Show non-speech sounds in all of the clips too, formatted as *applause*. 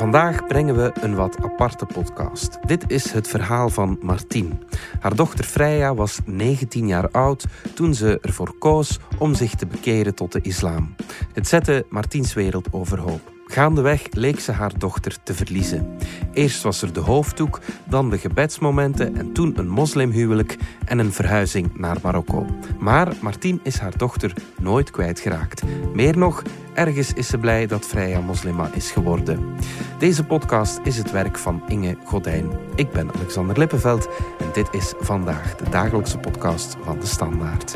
Vandaag brengen we een wat aparte podcast. Dit is het verhaal van Martien. Haar dochter Freya was 19 jaar oud toen ze ervoor koos om zich te bekeren tot de islam. Het zette Martiens wereld overhoop. Gaandeweg leek ze haar dochter te verliezen. Eerst was er de hoofddoek, dan de gebedsmomenten en toen een moslimhuwelijk en een verhuizing naar Marokko. Maar Martien is haar dochter nooit kwijtgeraakt. Meer nog, ergens is ze blij dat Freya moslima is geworden. Deze podcast is het werk van Inge Godijn. Ik ben Alexander Lippenveld en dit is vandaag de dagelijkse podcast van de Standaard.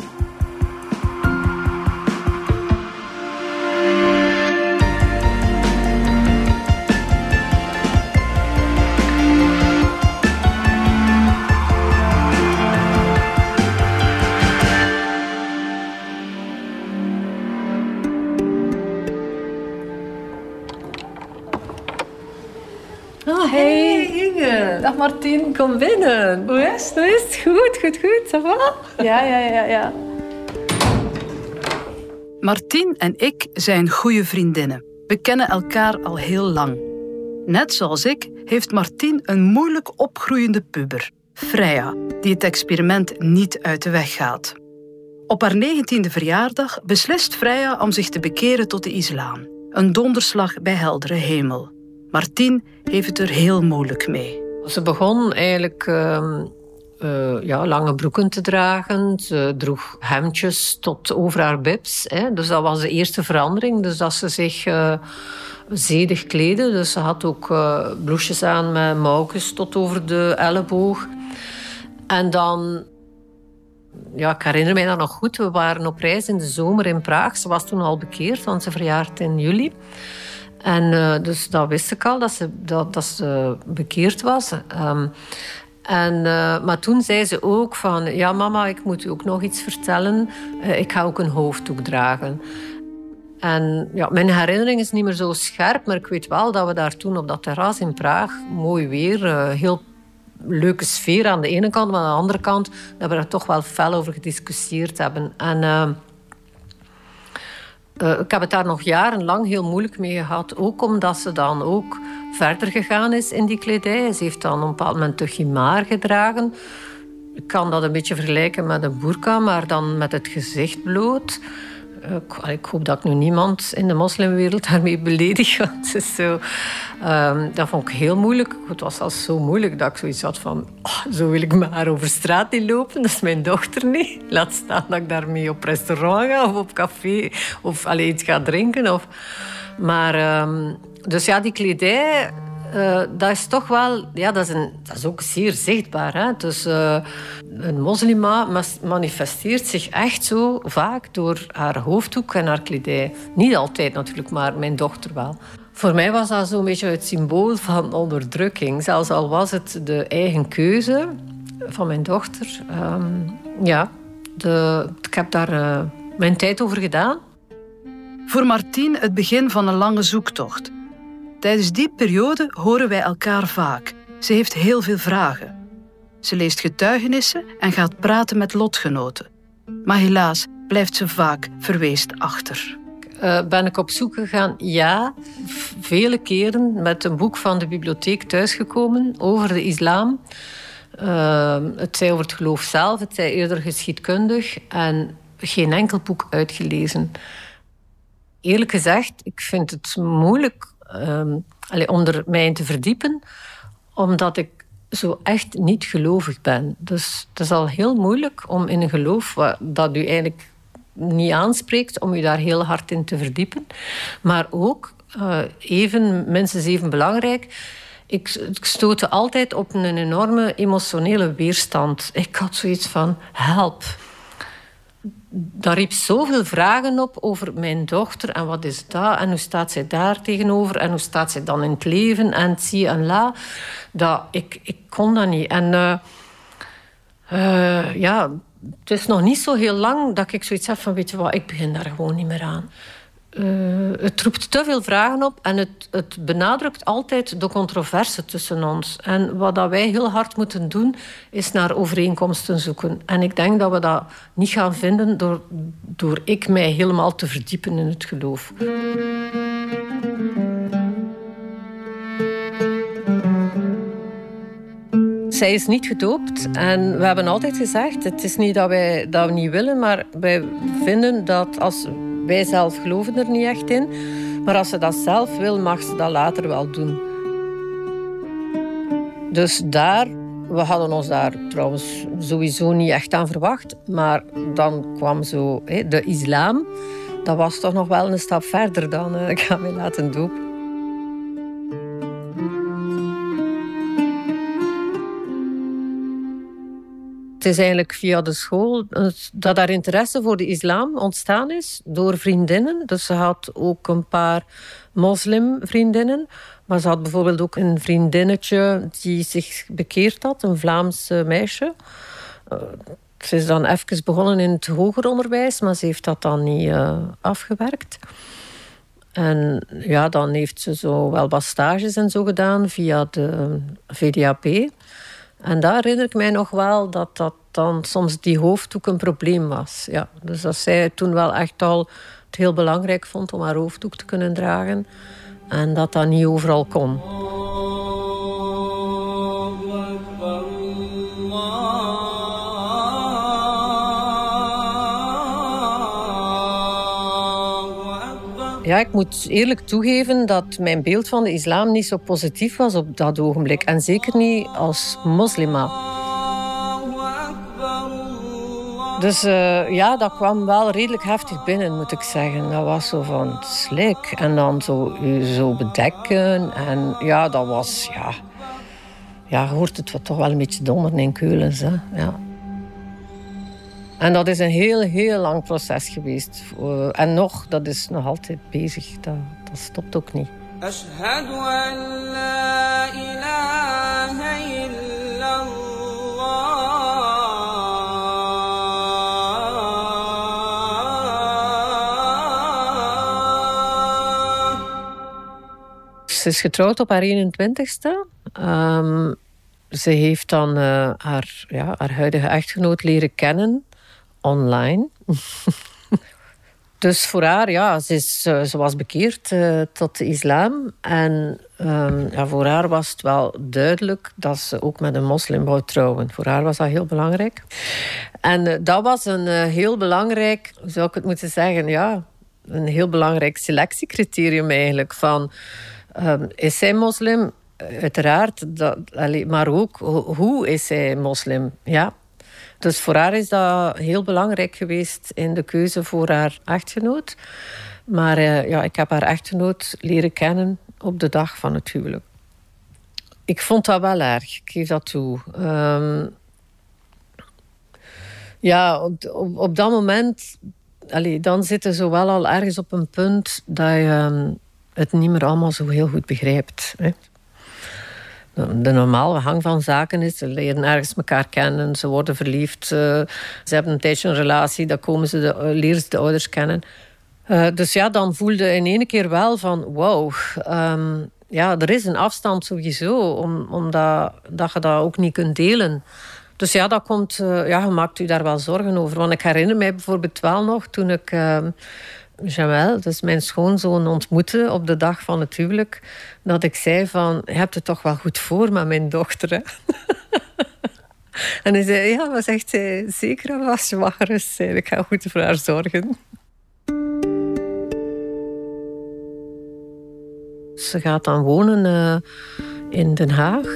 Martien, kom binnen. Hoe is het? Hoe is het? Goed, goed, goed. Ça va? Ja, ja, ja, ja. Martien en ik zijn goede vriendinnen. We kennen elkaar al heel lang. Net zoals ik heeft Martien een moeilijk opgroeiende puber, Freya, die het experiment niet uit de weg gaat. Op haar negentiende verjaardag beslist Freya om zich te bekeren tot de islam. Een donderslag bij heldere hemel. Martien heeft het er heel moeilijk mee. Ze begon eigenlijk ehm, eh, ja, lange broeken te dragen. Ze droeg hemdjes tot over haar bibs. Hè. Dus dat was de eerste verandering. Dus dat ze zich uh, zedig kleedde. Dus ze had ook uh, bloesjes aan met mouwtjes tot over de elleboog. En dan... Ja, ik herinner mij dat nog goed. We waren op reis in de zomer in Praag. Ze was toen al bekeerd, want ze verjaart in juli. En uh, dus dat wist ik al, dat ze, dat, dat ze bekeerd was. Um, en, uh, maar toen zei ze ook van... Ja, mama, ik moet u ook nog iets vertellen. Uh, ik ga ook een hoofddoek dragen. En ja, mijn herinnering is niet meer zo scherp, maar ik weet wel dat we daar toen op dat terras in Praag, mooi weer, uh, heel leuke sfeer aan de ene kant, maar aan de andere kant dat we er toch wel fel over gediscussieerd hebben. En uh, ik heb het daar nog jarenlang heel moeilijk mee gehad. Ook omdat ze dan ook verder gegaan is in die kledij. Ze heeft dan op een bepaald moment de chimaar gedragen. Ik kan dat een beetje vergelijken met een burka, maar dan met het gezicht bloot. Ik, ik, hoop dat ik nu niemand in de moslimwereld *laughs* daarmee beledig. Want het is zo, um, dat vond ik heel moeilijk. Het was al zo moeilijk dat ik zoiets had van... Oh, zo wil ik maar over straat niet lopen. Dat is mijn dochter niet. Laat staan dat ik daarmee op restaurant ga of op café. Of alleen iets ga drinken. Of... Maar... Um, dus ja, die kledij... Uh, dat is toch wel... Ja, dat is, een, dat is ook zeer zichtbaar. Hè? Dus uh, een moslima manifesteert zich echt zo vaak door haar hoofddoek en haar kledij. Niet altijd natuurlijk, maar mijn dochter wel. Voor mij was dat zo'n beetje het symbool van onderdrukking. Zelfs al was het de eigen keuze van mijn dochter. Um, ja, de, ik heb daar uh, mijn tijd over gedaan. Voor Martien het begin van een lange zoektocht. Tijdens die periode horen wij elkaar vaak. Ze heeft heel veel vragen. Ze leest getuigenissen en gaat praten met lotgenoten. Maar helaas blijft ze vaak verweest achter. Uh, ben ik op zoek gegaan? Ja, vele keren met een boek van de bibliotheek thuisgekomen over de islam. Uh, het zei over het geloof zelf, het zei eerder geschiedkundig en geen enkel boek uitgelezen. Eerlijk gezegd, ik vind het moeilijk um, om er mij in te verdiepen, omdat ik zo echt niet gelovig ben. Dus het is al heel moeilijk om in een geloof dat u eigenlijk niet aanspreekt, om u daar heel hard in te verdiepen. Maar ook, uh, even, minstens even belangrijk, ik, ik stootte altijd op een enorme emotionele weerstand. Ik had zoiets van, help dat riep zoveel vragen op over mijn dochter. En wat is dat? En hoe staat zij daar tegenover? En hoe staat zij dan in het leven? En zie en la. Dat ik, ik kon dat niet. En uh, uh, ja, het is nog niet zo heel lang dat ik zoiets heb van... weet je wat, ik begin daar gewoon niet meer aan. Eh, het roept te veel vragen op en het, het, benadrukt altijd de controverse tussen ons. En wat dat wij heel hard moeten doen, is naar overeenkomsten zoeken. En ik denk dat we dat niet gaan vinden door, door ik mij helemaal te verdiepen in het geloof. Zij is niet gedoopt en we hebben altijd gezegd, het is niet dat wij dat we niet willen, maar wij vinden dat als wij zelf geloven er niet echt in, maar als ze dat zelf wil, mag ze dat later wel doen. Dus daar, we hadden ons daar trouwens sowieso niet echt aan verwacht, maar dan kwam zo de islam. Dat was toch nog wel een stap verder dan *laughs* ik ga mij laten dopen. Het is eigenlijk via de school dat daar interesse voor de islam ontstaan is door vriendinnen. Dus ze had ook een paar moslimvriendinnen. Maar ze had bijvoorbeeld ook een vriendinnetje die zich bekeerd had, een Vlaams meisje. Eh, ze is dan even begonnen in het hoger onderwijs, maar ze heeft dat dan niet uh, afgewerkt. En ja, dan heeft ze zo wel wat stages en zo gedaan via de VDAP. En daar herinner ik mij nog wel dat dat dan soms die hoofddoek een probleem was. Ja, dus dat zij toen wel echt al het heel belangrijk vond om haar hoofddoek te kunnen dragen. En dat dat niet overal kon. Ja, ik moet eerlijk toegeven dat mijn beeld van de islam niet zo positief was op dat ogenblik. En zeker niet als moslima. Dus uh, ja, dat kwam wel redelijk heftig binnen, moet ik zeggen. Dat was zo van slik en dan zo, zo bedekken. En ja, dat was, ja... Ja, hoort het toch wel een beetje donder in Keulen, hè. Ja. En dat is een heel, heel lang proces geweest. Eh, en nog, dat is nog altijd bezig. Dat, dat stopt ook niet. Ze is getrouwd op haar 21ste. Um, ze heeft dan uh, haar, ja, haar huidige echtgenoot leren kennen online. *laughs* dus voor haar, ja, ze, is, ze was bekeerd uh, tot de islam. En um, ja, voor haar was het wel duidelijk dat ze ook met een moslim wou trouwen. Voor haar was dat heel belangrijk. En uh, dat was een heel belangrijk, zou ik het moeten zeggen, ja, een heel belangrijk selectiecriterium eigenlijk. Van, um, is zij moslim? Uiteraard, dat, maar ook hoe is zij moslim? Ja, dus voor haar is dat heel belangrijk geweest in de keuze voor haar echtgenoot. Maar uh, ja, ik heb haar echtgenoot leren kennen op de dag van het huwelijk. Ik vond dat wel erg, ik geef dat toe. Um, ja, op, op, dat moment, allee, dan zitten ze wel al ergens op een punt dat je um, het niet meer allemaal zo heel goed begrijpt. Hè de normale gang van zaken is. Ze leren ergens elkaar kennen, ze worden verliefd. Ze, hebben een tijdje een relatie, dan komen ze de, leren ze de ouders kennen. Uh, dus ja, dan voelde in één keer wel van... Wow, um, ja, er is een afstand sowieso, om, omdat dat je dat ook niet kunt delen. Dus ja, dat komt, ja, je maakt u daar wel zorgen over. Want ik herinner mij bijvoorbeeld wel nog, toen ik... Uh, Jamel, dus mijn schoonzoon, ontmoette op de dag van het huwelijk. Dat ik zei van, je hebt het toch wel goed voor met mijn dochter. *laughs* En hij zei, ja, maar zegt hij, zeker als je wakker is. Ik ga goed voor haar zorgen. Ze gaat dan wonen uh, in Den Haag.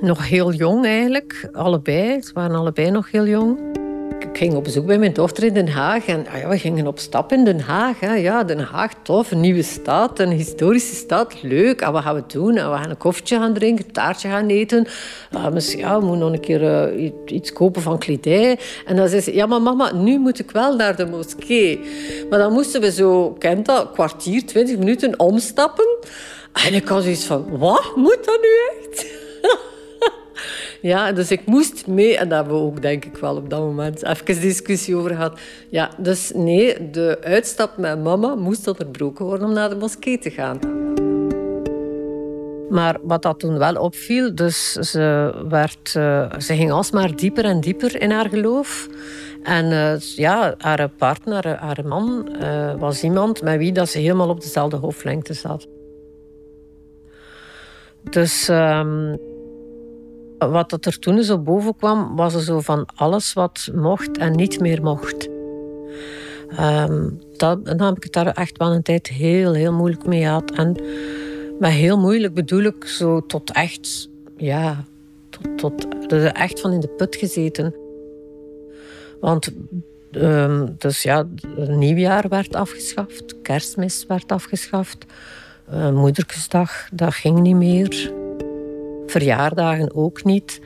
Nog heel jong eigenlijk, allebei. Ze waren allebei nog heel jong ik ging op bezoek bij mijn dochter in Den Haag. En ah ja, we gingen op stap in Den Haag. Hè. Ja, Den Haag, tof. Een nieuwe stad, een historische stad. Leuk. En wat gaan we doen? En we gaan een koffietje gaan drinken, een taartje gaan eten. Uh, misschien, ja, we moeten nog een keer uh, iets kopen van kledij. En dan zei ze, ja, maar mama, nu moet ik wel naar de moskee. Maar dan moesten we zo, kent dat, kwartier, twintig minuten omstappen. En ik had zoiets van, wat? Moet dat nu echt? Ja, dus ik moest mee. En daar hebben we ook, denk ik wel, op dat moment even discussie over gehad. Ja, dus nee, de uitstap met mama moest onderbroken worden om naar de moskee te gaan. Maar wat dat toen wel opviel, dus ze, werd, uh, ze ging alsmaar dieper en dieper in haar geloof. En uh, ja, haar partner, haar man, was iemand met wie dat ze helemaal op dezelfde hoofdlengte zat. Dus... Um, Wat dat er toen zo boven kwam, was er zo van alles wat mocht en niet meer mocht. Um, dat, dan heb ik het daar echt wel een tijd heel, heel moeilijk mee gehad. En met heel moeilijk bedoel ik zo tot echt, ja, tot, tot echt van in de put gezeten. Want um, dus ja, nieuwjaar werd afgeschaft, kerstmis werd afgeschaft, uh, moedersdag, dat ging niet meer. Verjaardagen ook niet.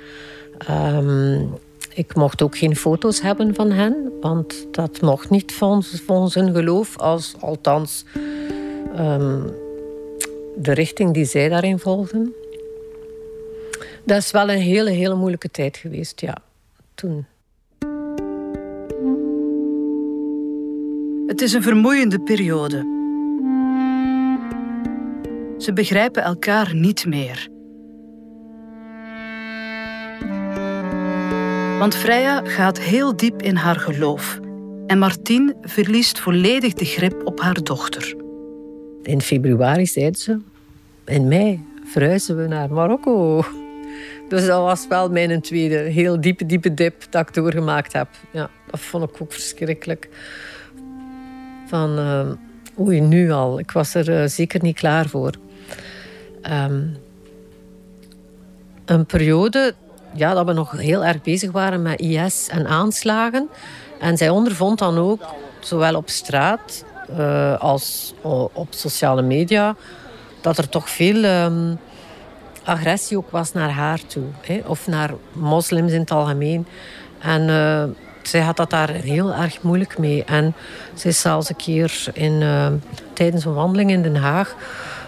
Um, ik mocht ook geen foto's hebben van hen, want dat mocht niet volgens hun geloof, als, althans um, de richting die zij daarin volgden. Dat is wel een hele, hele moeilijke tijd geweest, ja, toen. Het is een vermoeiende periode. Ze begrijpen elkaar niet meer. Want Freya gaat heel diep in haar geloof en Martien verliest volledig de grip op haar dochter. In februari zeiden ze, in mei verhuizen we naar Marokko. Dus dat was wel mijn tweede heel diepe, diepe dip dat ik doorgemaakt heb. Ja, dat vond ik ook verschrikkelijk. Van, uh, oei, nu al. Ik was er uh, zeker niet klaar voor. Um, een periode ja, dat we nog heel erg bezig waren met IS en aanslagen. En zij ondervond dan ook, zowel op straat uh, als op sociale media, dat er toch veel um, agressie ook was naar haar toe. Hè? Of naar moslims in het algemeen. En uh, zij had dat daar heel erg moeilijk mee. En ze is zelfs een keer in, uh, tijdens een wandeling in Den Haag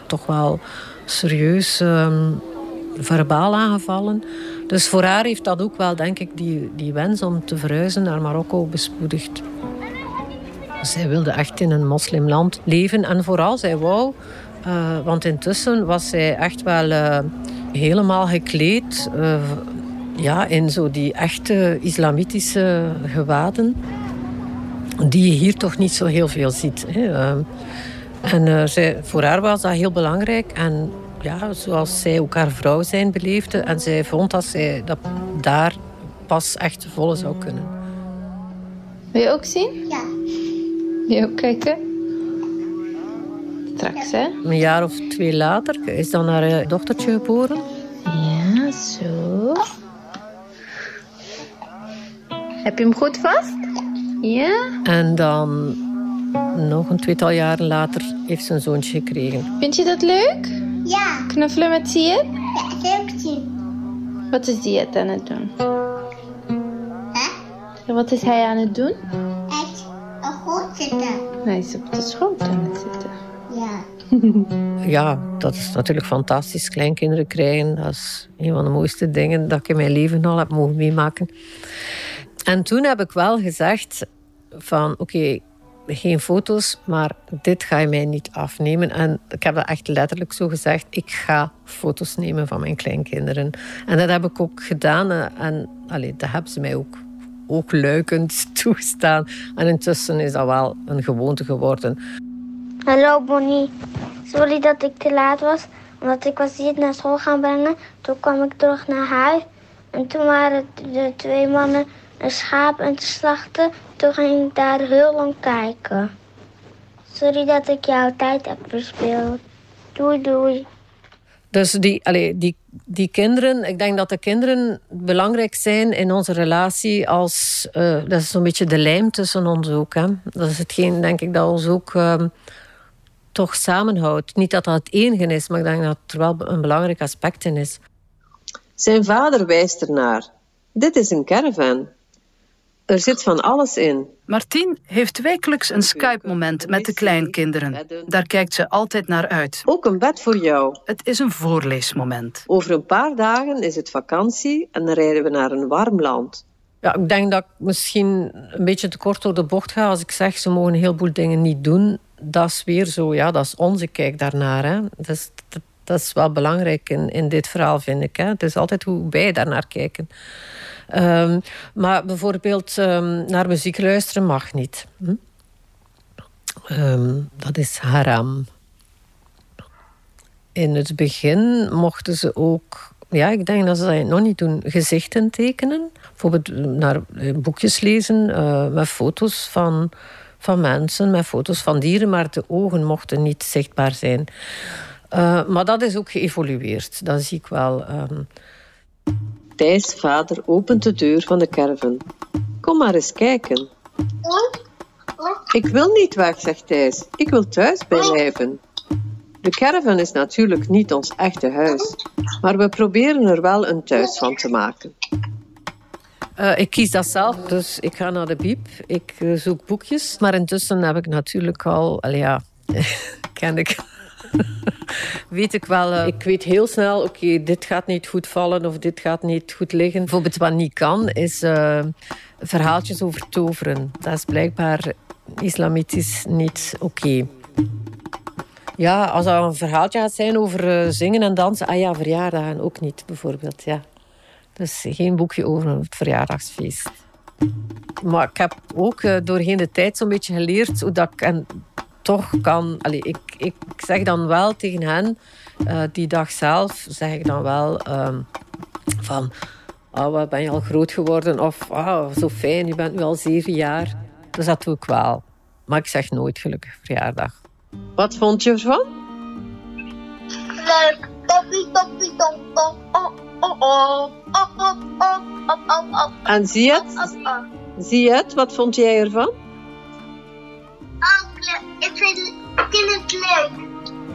toch wel serieus um, verbaal aangevallen. Dus voor haar heeft dat ook wel, denk ik, die, die wens om te verhuizen naar Marokko bespoedigd. Zij wilde echt in een moslimland leven. En vooral, zij wou... Uh, want intussen was zij echt wel uh, helemaal gekleed... Uh, ja, in zo die echte islamitische gewaden. Die je hier toch niet zo heel veel ziet. Hè. En zij, voor haar was dat heel belangrijk. En ja, zoals zij ook haar vrouw zijn beleefde. En zij vond dat zij dat daar pas echt volle zou kunnen. Wil je ook zien? Ja. Wil je ook kijken? Straks, hè? Een jaar of twee later is dan haar eh, dochtertje geboren. Ja, zo. Heb je hem goed vast? Ja. En dan nog een tweetal jaren later heeft ze een zoontje gekregen. Vind je dat leuk? Ja. Knuffelen met Ziet? Ja, leuk zien. Wat is Ziet aan het doen? Hè? Wat is hij aan het doen? Echt een goed zitten. Hij is op de schoot aan het zitten. Ja. *laughs* ja, dat is natuurlijk fantastisch. Kleinkinderen krijgen, dat is een van de mooiste dingen dat ik in mijn leven al heb mogen meemaken. En toen heb ik wel gezegd van oké, geen foto's, maar dit ga je mij niet afnemen. En ik heb dat echt letterlijk zo gezegd. Ik ga foto's nemen van mijn kleinkinderen. En dat heb ik ook gedaan. En allee, dat hebben ze mij ook, ook luikend *laughs* toestaan. En intussen is dat wel een gewoonte geworden. Hallo Bonnie. Sorry dat ik te laat was. Omdat ik was hier naar school gaan brengen. Toen kwam ik terug naar huis. En toen waren de twee mannen een schaap en te slachten. Toen ging ik daar heel lang kijken. Sorry dat ik jouw tijd heb verspeeld. Doei, doei. Dus die, allez, die, die kinderen, ik denk dat de kinderen belangrijk zijn in onze relatie als, uh, dat is zo'n beetje de lijm tussen ons ook. Hè. Dat is hetgeen, denk ik, dat ons ook uh, toch samenhoudt. Niet dat dat het enige is, maar ik denk dat het er wel een belangrijk aspect in is. Zijn vader wijst ernaar. Dit is een caravan. Er zit van alles in. Martien heeft wekelijks een Skype-moment met de kleinkinderen. Daar kijkt ze altijd naar uit. Ook een bed voor jou. Het is een voorleesmoment. Over een paar dagen is het vakantie en dan rijden we naar een warm land. Ja, ik denk dat ik misschien een beetje te kort door de bocht ga als ik zeg ze mogen een heleboel dingen niet doen. Dat is weer zo, ja, dat is onze kijk daarnaar. Hè. Dat, is, dat, dat is wel belangrijk in, in dit verhaal, vind ik. Hè. Het is altijd hoe wij daarnaar kijken. Um, maar bijvoorbeeld um, naar muziek luisteren mag niet. Hm? Um, dat is haram. In het begin mochten ze ook ja, ik denk dat ze dat nog niet doen. Gezichten tekenen. Bijvoorbeeld naar eh, boekjes lezen uh, met foto's van, van mensen, met foto's van dieren, maar de ogen mochten niet zichtbaar zijn. Uh, maar dat is ook geëvolueerd. Dat zie ik wel. Thijs' vader opent de deur van de caravan. Kom maar eens kijken. Ik wil niet weg, zegt Thijs. Ik wil thuis blijven. De caravan is natuurlijk niet ons echte huis, maar we proberen er wel een thuis van te maken. Uh, ik kies dat zelf, dus ik ga naar de biep. Ik uh, zoek boekjes. Maar intussen heb ik natuurlijk al... Allee, ja, *laughs* ken ik... *laughs* weet ik wel, uh, ik weet heel snel, oké, dit gaat niet goed vallen of dit gaat niet goed liggen. Bijvoorbeeld wat niet kan, is verhaaltjes over toveren. Dat is blijkbaar islamitisch niet oké. Ja, als dat een verhaaltje gaat zijn over uh, zingen en dansen. Ah ja, verjaardagen ook niet, bijvoorbeeld. Ja. Dus geen boekje over het verjaardagsfeest. Maar ik heb ook doorheen de tijd zo'n beetje geleerd hoe dat ik en toch kan. Allee, ik, ik zeg dan wel tegen hen, uh, die dag zelf, zeg ik dan wel um, van. Oh, wat ben je al groot geworden? Of oh, zo fijn, je bent nu al zeven jaar. Dus dat doe ik wel. Maar ik zeg nooit gelukkig verjaardag. Wat vond je ervan? Leuk. Oh, oh, oh. Oh, oh, oh. Oh, oh, oh. En zie je het? Zie je het? Wat vond jij ervan? Ik vind, ik vind het leuk.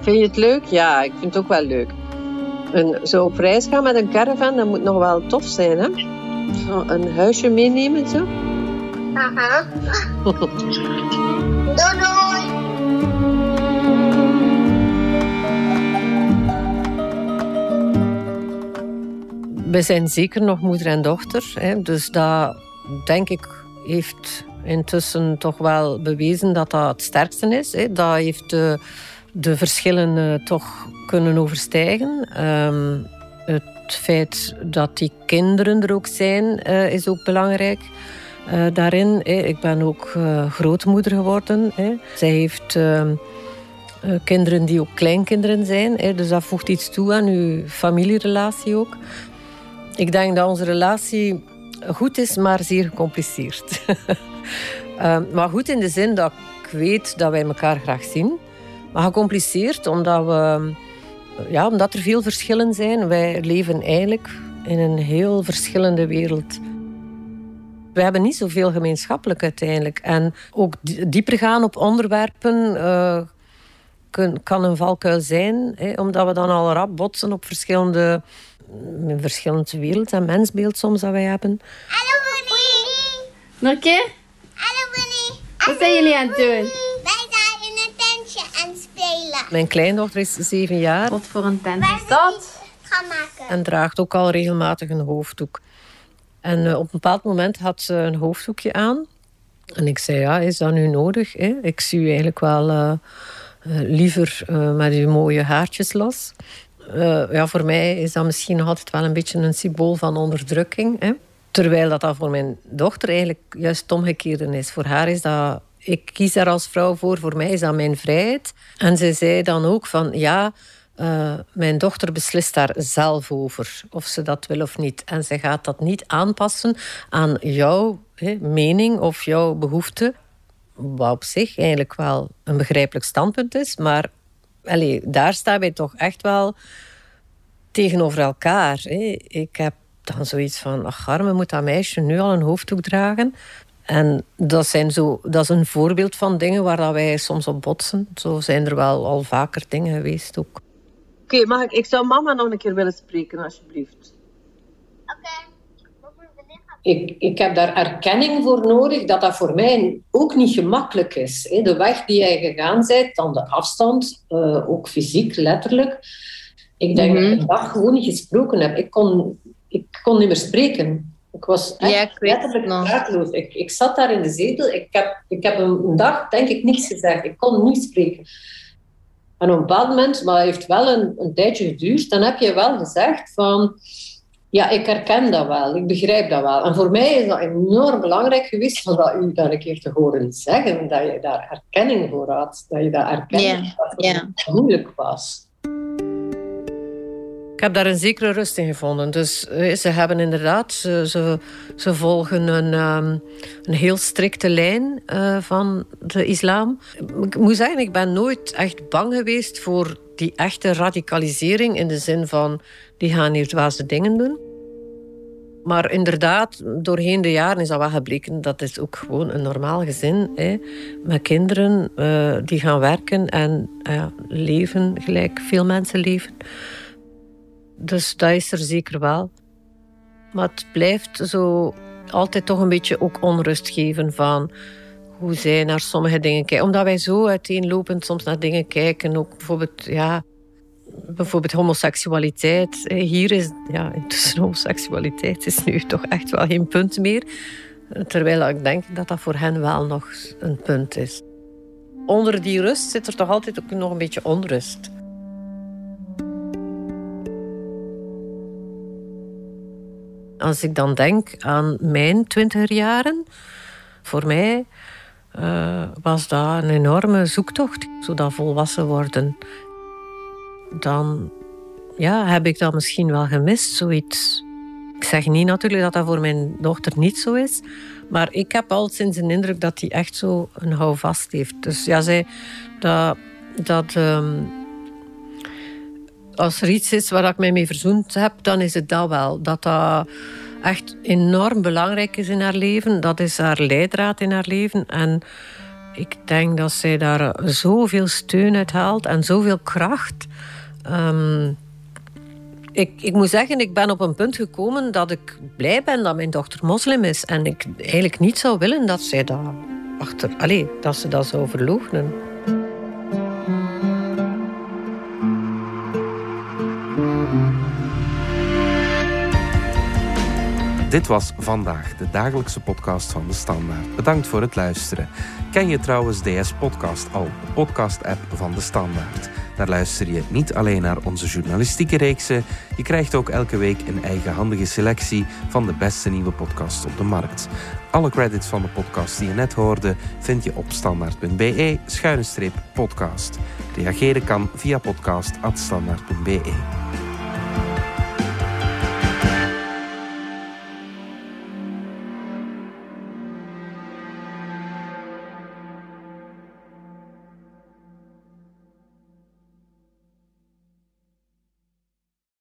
Vind je het leuk? Ja, ik vind het ook wel leuk. En zo op reis gaan met een caravan, dat moet nog wel tof zijn, hè? Zo een huisje meenemen, zo. Aha. *laughs* doei, doei. We zijn zeker nog moeder en dochter. Hè. Dus dat, denk ik, heeft intussen toch wel bewezen dat dat het sterkste is. Hè. Dat heeft de, verschillen toch kunnen overstijgen. Um, het feit dat die kinderen er ook zijn, uh, is ook belangrijk. Uh, daarin, ik ben ook grootmoeder geworden. Zij heeft ehm, kinderen die ook kleinkinderen zijn. Dus dat voegt iets toe aan uw familierelatie ook. Ik denk dat onze relatie goed is, maar zeer gecompliceerd. uh, *laughs* maar goed in de zin dat ik weet dat wij elkaar graag zien. Maar gecompliceerd omdat, we, ja, omdat er veel verschillen zijn. Wij leven eigenlijk in een heel verschillende wereld. We hebben niet zoveel gemeenschappelijk uiteindelijk. En ook dieper gaan op onderwerpen uh, kan een valkuil zijn. Hè, omdat we dan al rap botsen op verschillende een verschillend wereld en mensbeeld soms dat wij hebben. Hallo Winnie. Nog een keer? Hallo Winnie. Wat zijn jullie aan het doen? Wij zijn in een tentje aan het spelen. Mijn kleindochter is zeven jaar. Wat voor een tent is dat? Gaan maken. En draagt ook al regelmatig een hoofddoek. En uh, op een bepaald moment had ze een hoofddoekje aan. En ik zei, ja, is dat nu nodig? Hè? Ik zie u eigenlijk wel uh, uh, liever met uw mooie haartjes los. Uh, ja, voor mij is dat misschien nog altijd wel een beetje een symbool van onderdrukking. Hè? Terwijl dat, dat voor mijn dochter eigenlijk juist omgekeerde is. Voor haar is dat... Ik kies daar als vrouw voor. Voor mij is dat mijn vrijheid. En ze zei dan ook van... Ja, uh, mijn dochter beslist daar zelf over. Of ze dat wil of niet. En ze gaat dat niet aanpassen aan jouw mening of jouw behoefte. Wat op zich eigenlijk wel een begrijpelijk standpunt is. Maar allee, daar staan wij toch echt wel tegenover elkaar. Hè. Ik heb dan zoiets van, ach arme, moet dat meisje nu al een hoofddoek dragen? En dat, zijn zo, dat is een voorbeeld van dingen waar dat wij soms op botsen. Zo zijn er wel al vaker dingen geweest ook. Oké, okay, mag ik? Ik zou mama nog een keer willen spreken, alsjeblieft. Oké. Okay. Ik, ik heb daar erkenning voor nodig dat dat voor mij ook niet gemakkelijk is. De weg die jij gegaan bent, dan de afstand, uh, ook fysiek, letterlijk. Ik denk mm -hmm. dat ik een dag gewoon niet gesproken heb. Ik kon, ik kon niet meer spreken. Ik was echt ja, ik letterlijk praatloos. Ik, ik zat daar in de zetel. Ik heb, ik heb een, een dag, denk ik, niets gezegd. Ik kon niet spreken. En op een bepaald moment, maar het heeft wel een, een tijdje geduurd, dan heb je wel gezegd van... Ja, ik herken dat wel. Ik begrijp dat wel. En voor mij is dat enorm belangrijk geweest om dat u daar een keer te horen zeggen. Dat je daar erkenning voor had. Dat je dat erkende yeah. dat het yeah. moeilijk was. Ik heb daar een zekere rust in gevonden. Dus eh, ze hebben inderdaad, ze, ze, ze volgen een, um, een heel strikte lijn uh, van de islam. Ik moet zeggen, ik ben nooit echt bang geweest voor die echte radicalisering in de zin van die gaan hier dwaze dingen doen. Maar inderdaad, doorheen de jaren is dat wel gebleken. Dat is ook gewoon een normaal gezin. Hè, met kinderen uh, die gaan werken en uh, leven gelijk veel mensen leven. Dus dat is er zeker wel. Maar het blijft zo altijd toch een beetje ook onrust geven van hoe zij naar sommige dingen kijken. Omdat wij zo uiteenlopend soms naar dingen kijken. Ook bijvoorbeeld, ja, bijvoorbeeld homoseksualiteit. Hier is, ja, intussen homoseksualiteit is nu toch echt wel geen punt meer. Terwijl ik denk dat dat voor hen wel nog een punt is. Onder die rust zit er toch altijd ook nog een beetje onrust. Als ik dan denk aan mijn twintiger jaren, voor mij uh, was dat een enorme zoektocht. Zo dat volwassen worden dan ja, heb ik dat misschien wel gemist, zoiets. Ik zeg niet natuurlijk dat dat voor mijn dochter niet zo is, maar ik heb al sinds een indruk dat hij echt zo een houvast heeft. Dus ja, zij, dat, dat um, als er iets is waar ik mij mee verzoend heb, dan is het dat wel. Dat dat echt enorm belangrijk is in haar leven. Dat is haar leidraad in haar leven. En ik denk dat zij daar zoveel steun uit haalt en zoveel kracht. Um, ik, ik moet zeggen, ik ben op een punt gekomen dat ik blij ben dat mijn dochter moslim is. En ik eigenlijk niet zou willen dat zij dat achter... Allez, dat ze dat zou verloochenen. Dit was vandaag de dagelijkse podcast van de Standaard. Bedankt voor het luisteren. Ken je trouwens DS Podcast al, de podcast-app van de Standaard? Daar luister je niet alleen naar onze journalistieke reeksen, je krijgt ook elke week een eigenhandige selectie van de beste nieuwe podcasts op de markt. Alle credits van de podcast die je net hoorde vind je op standaard.be-podcast. Reageren kan via podcast.standaard.be.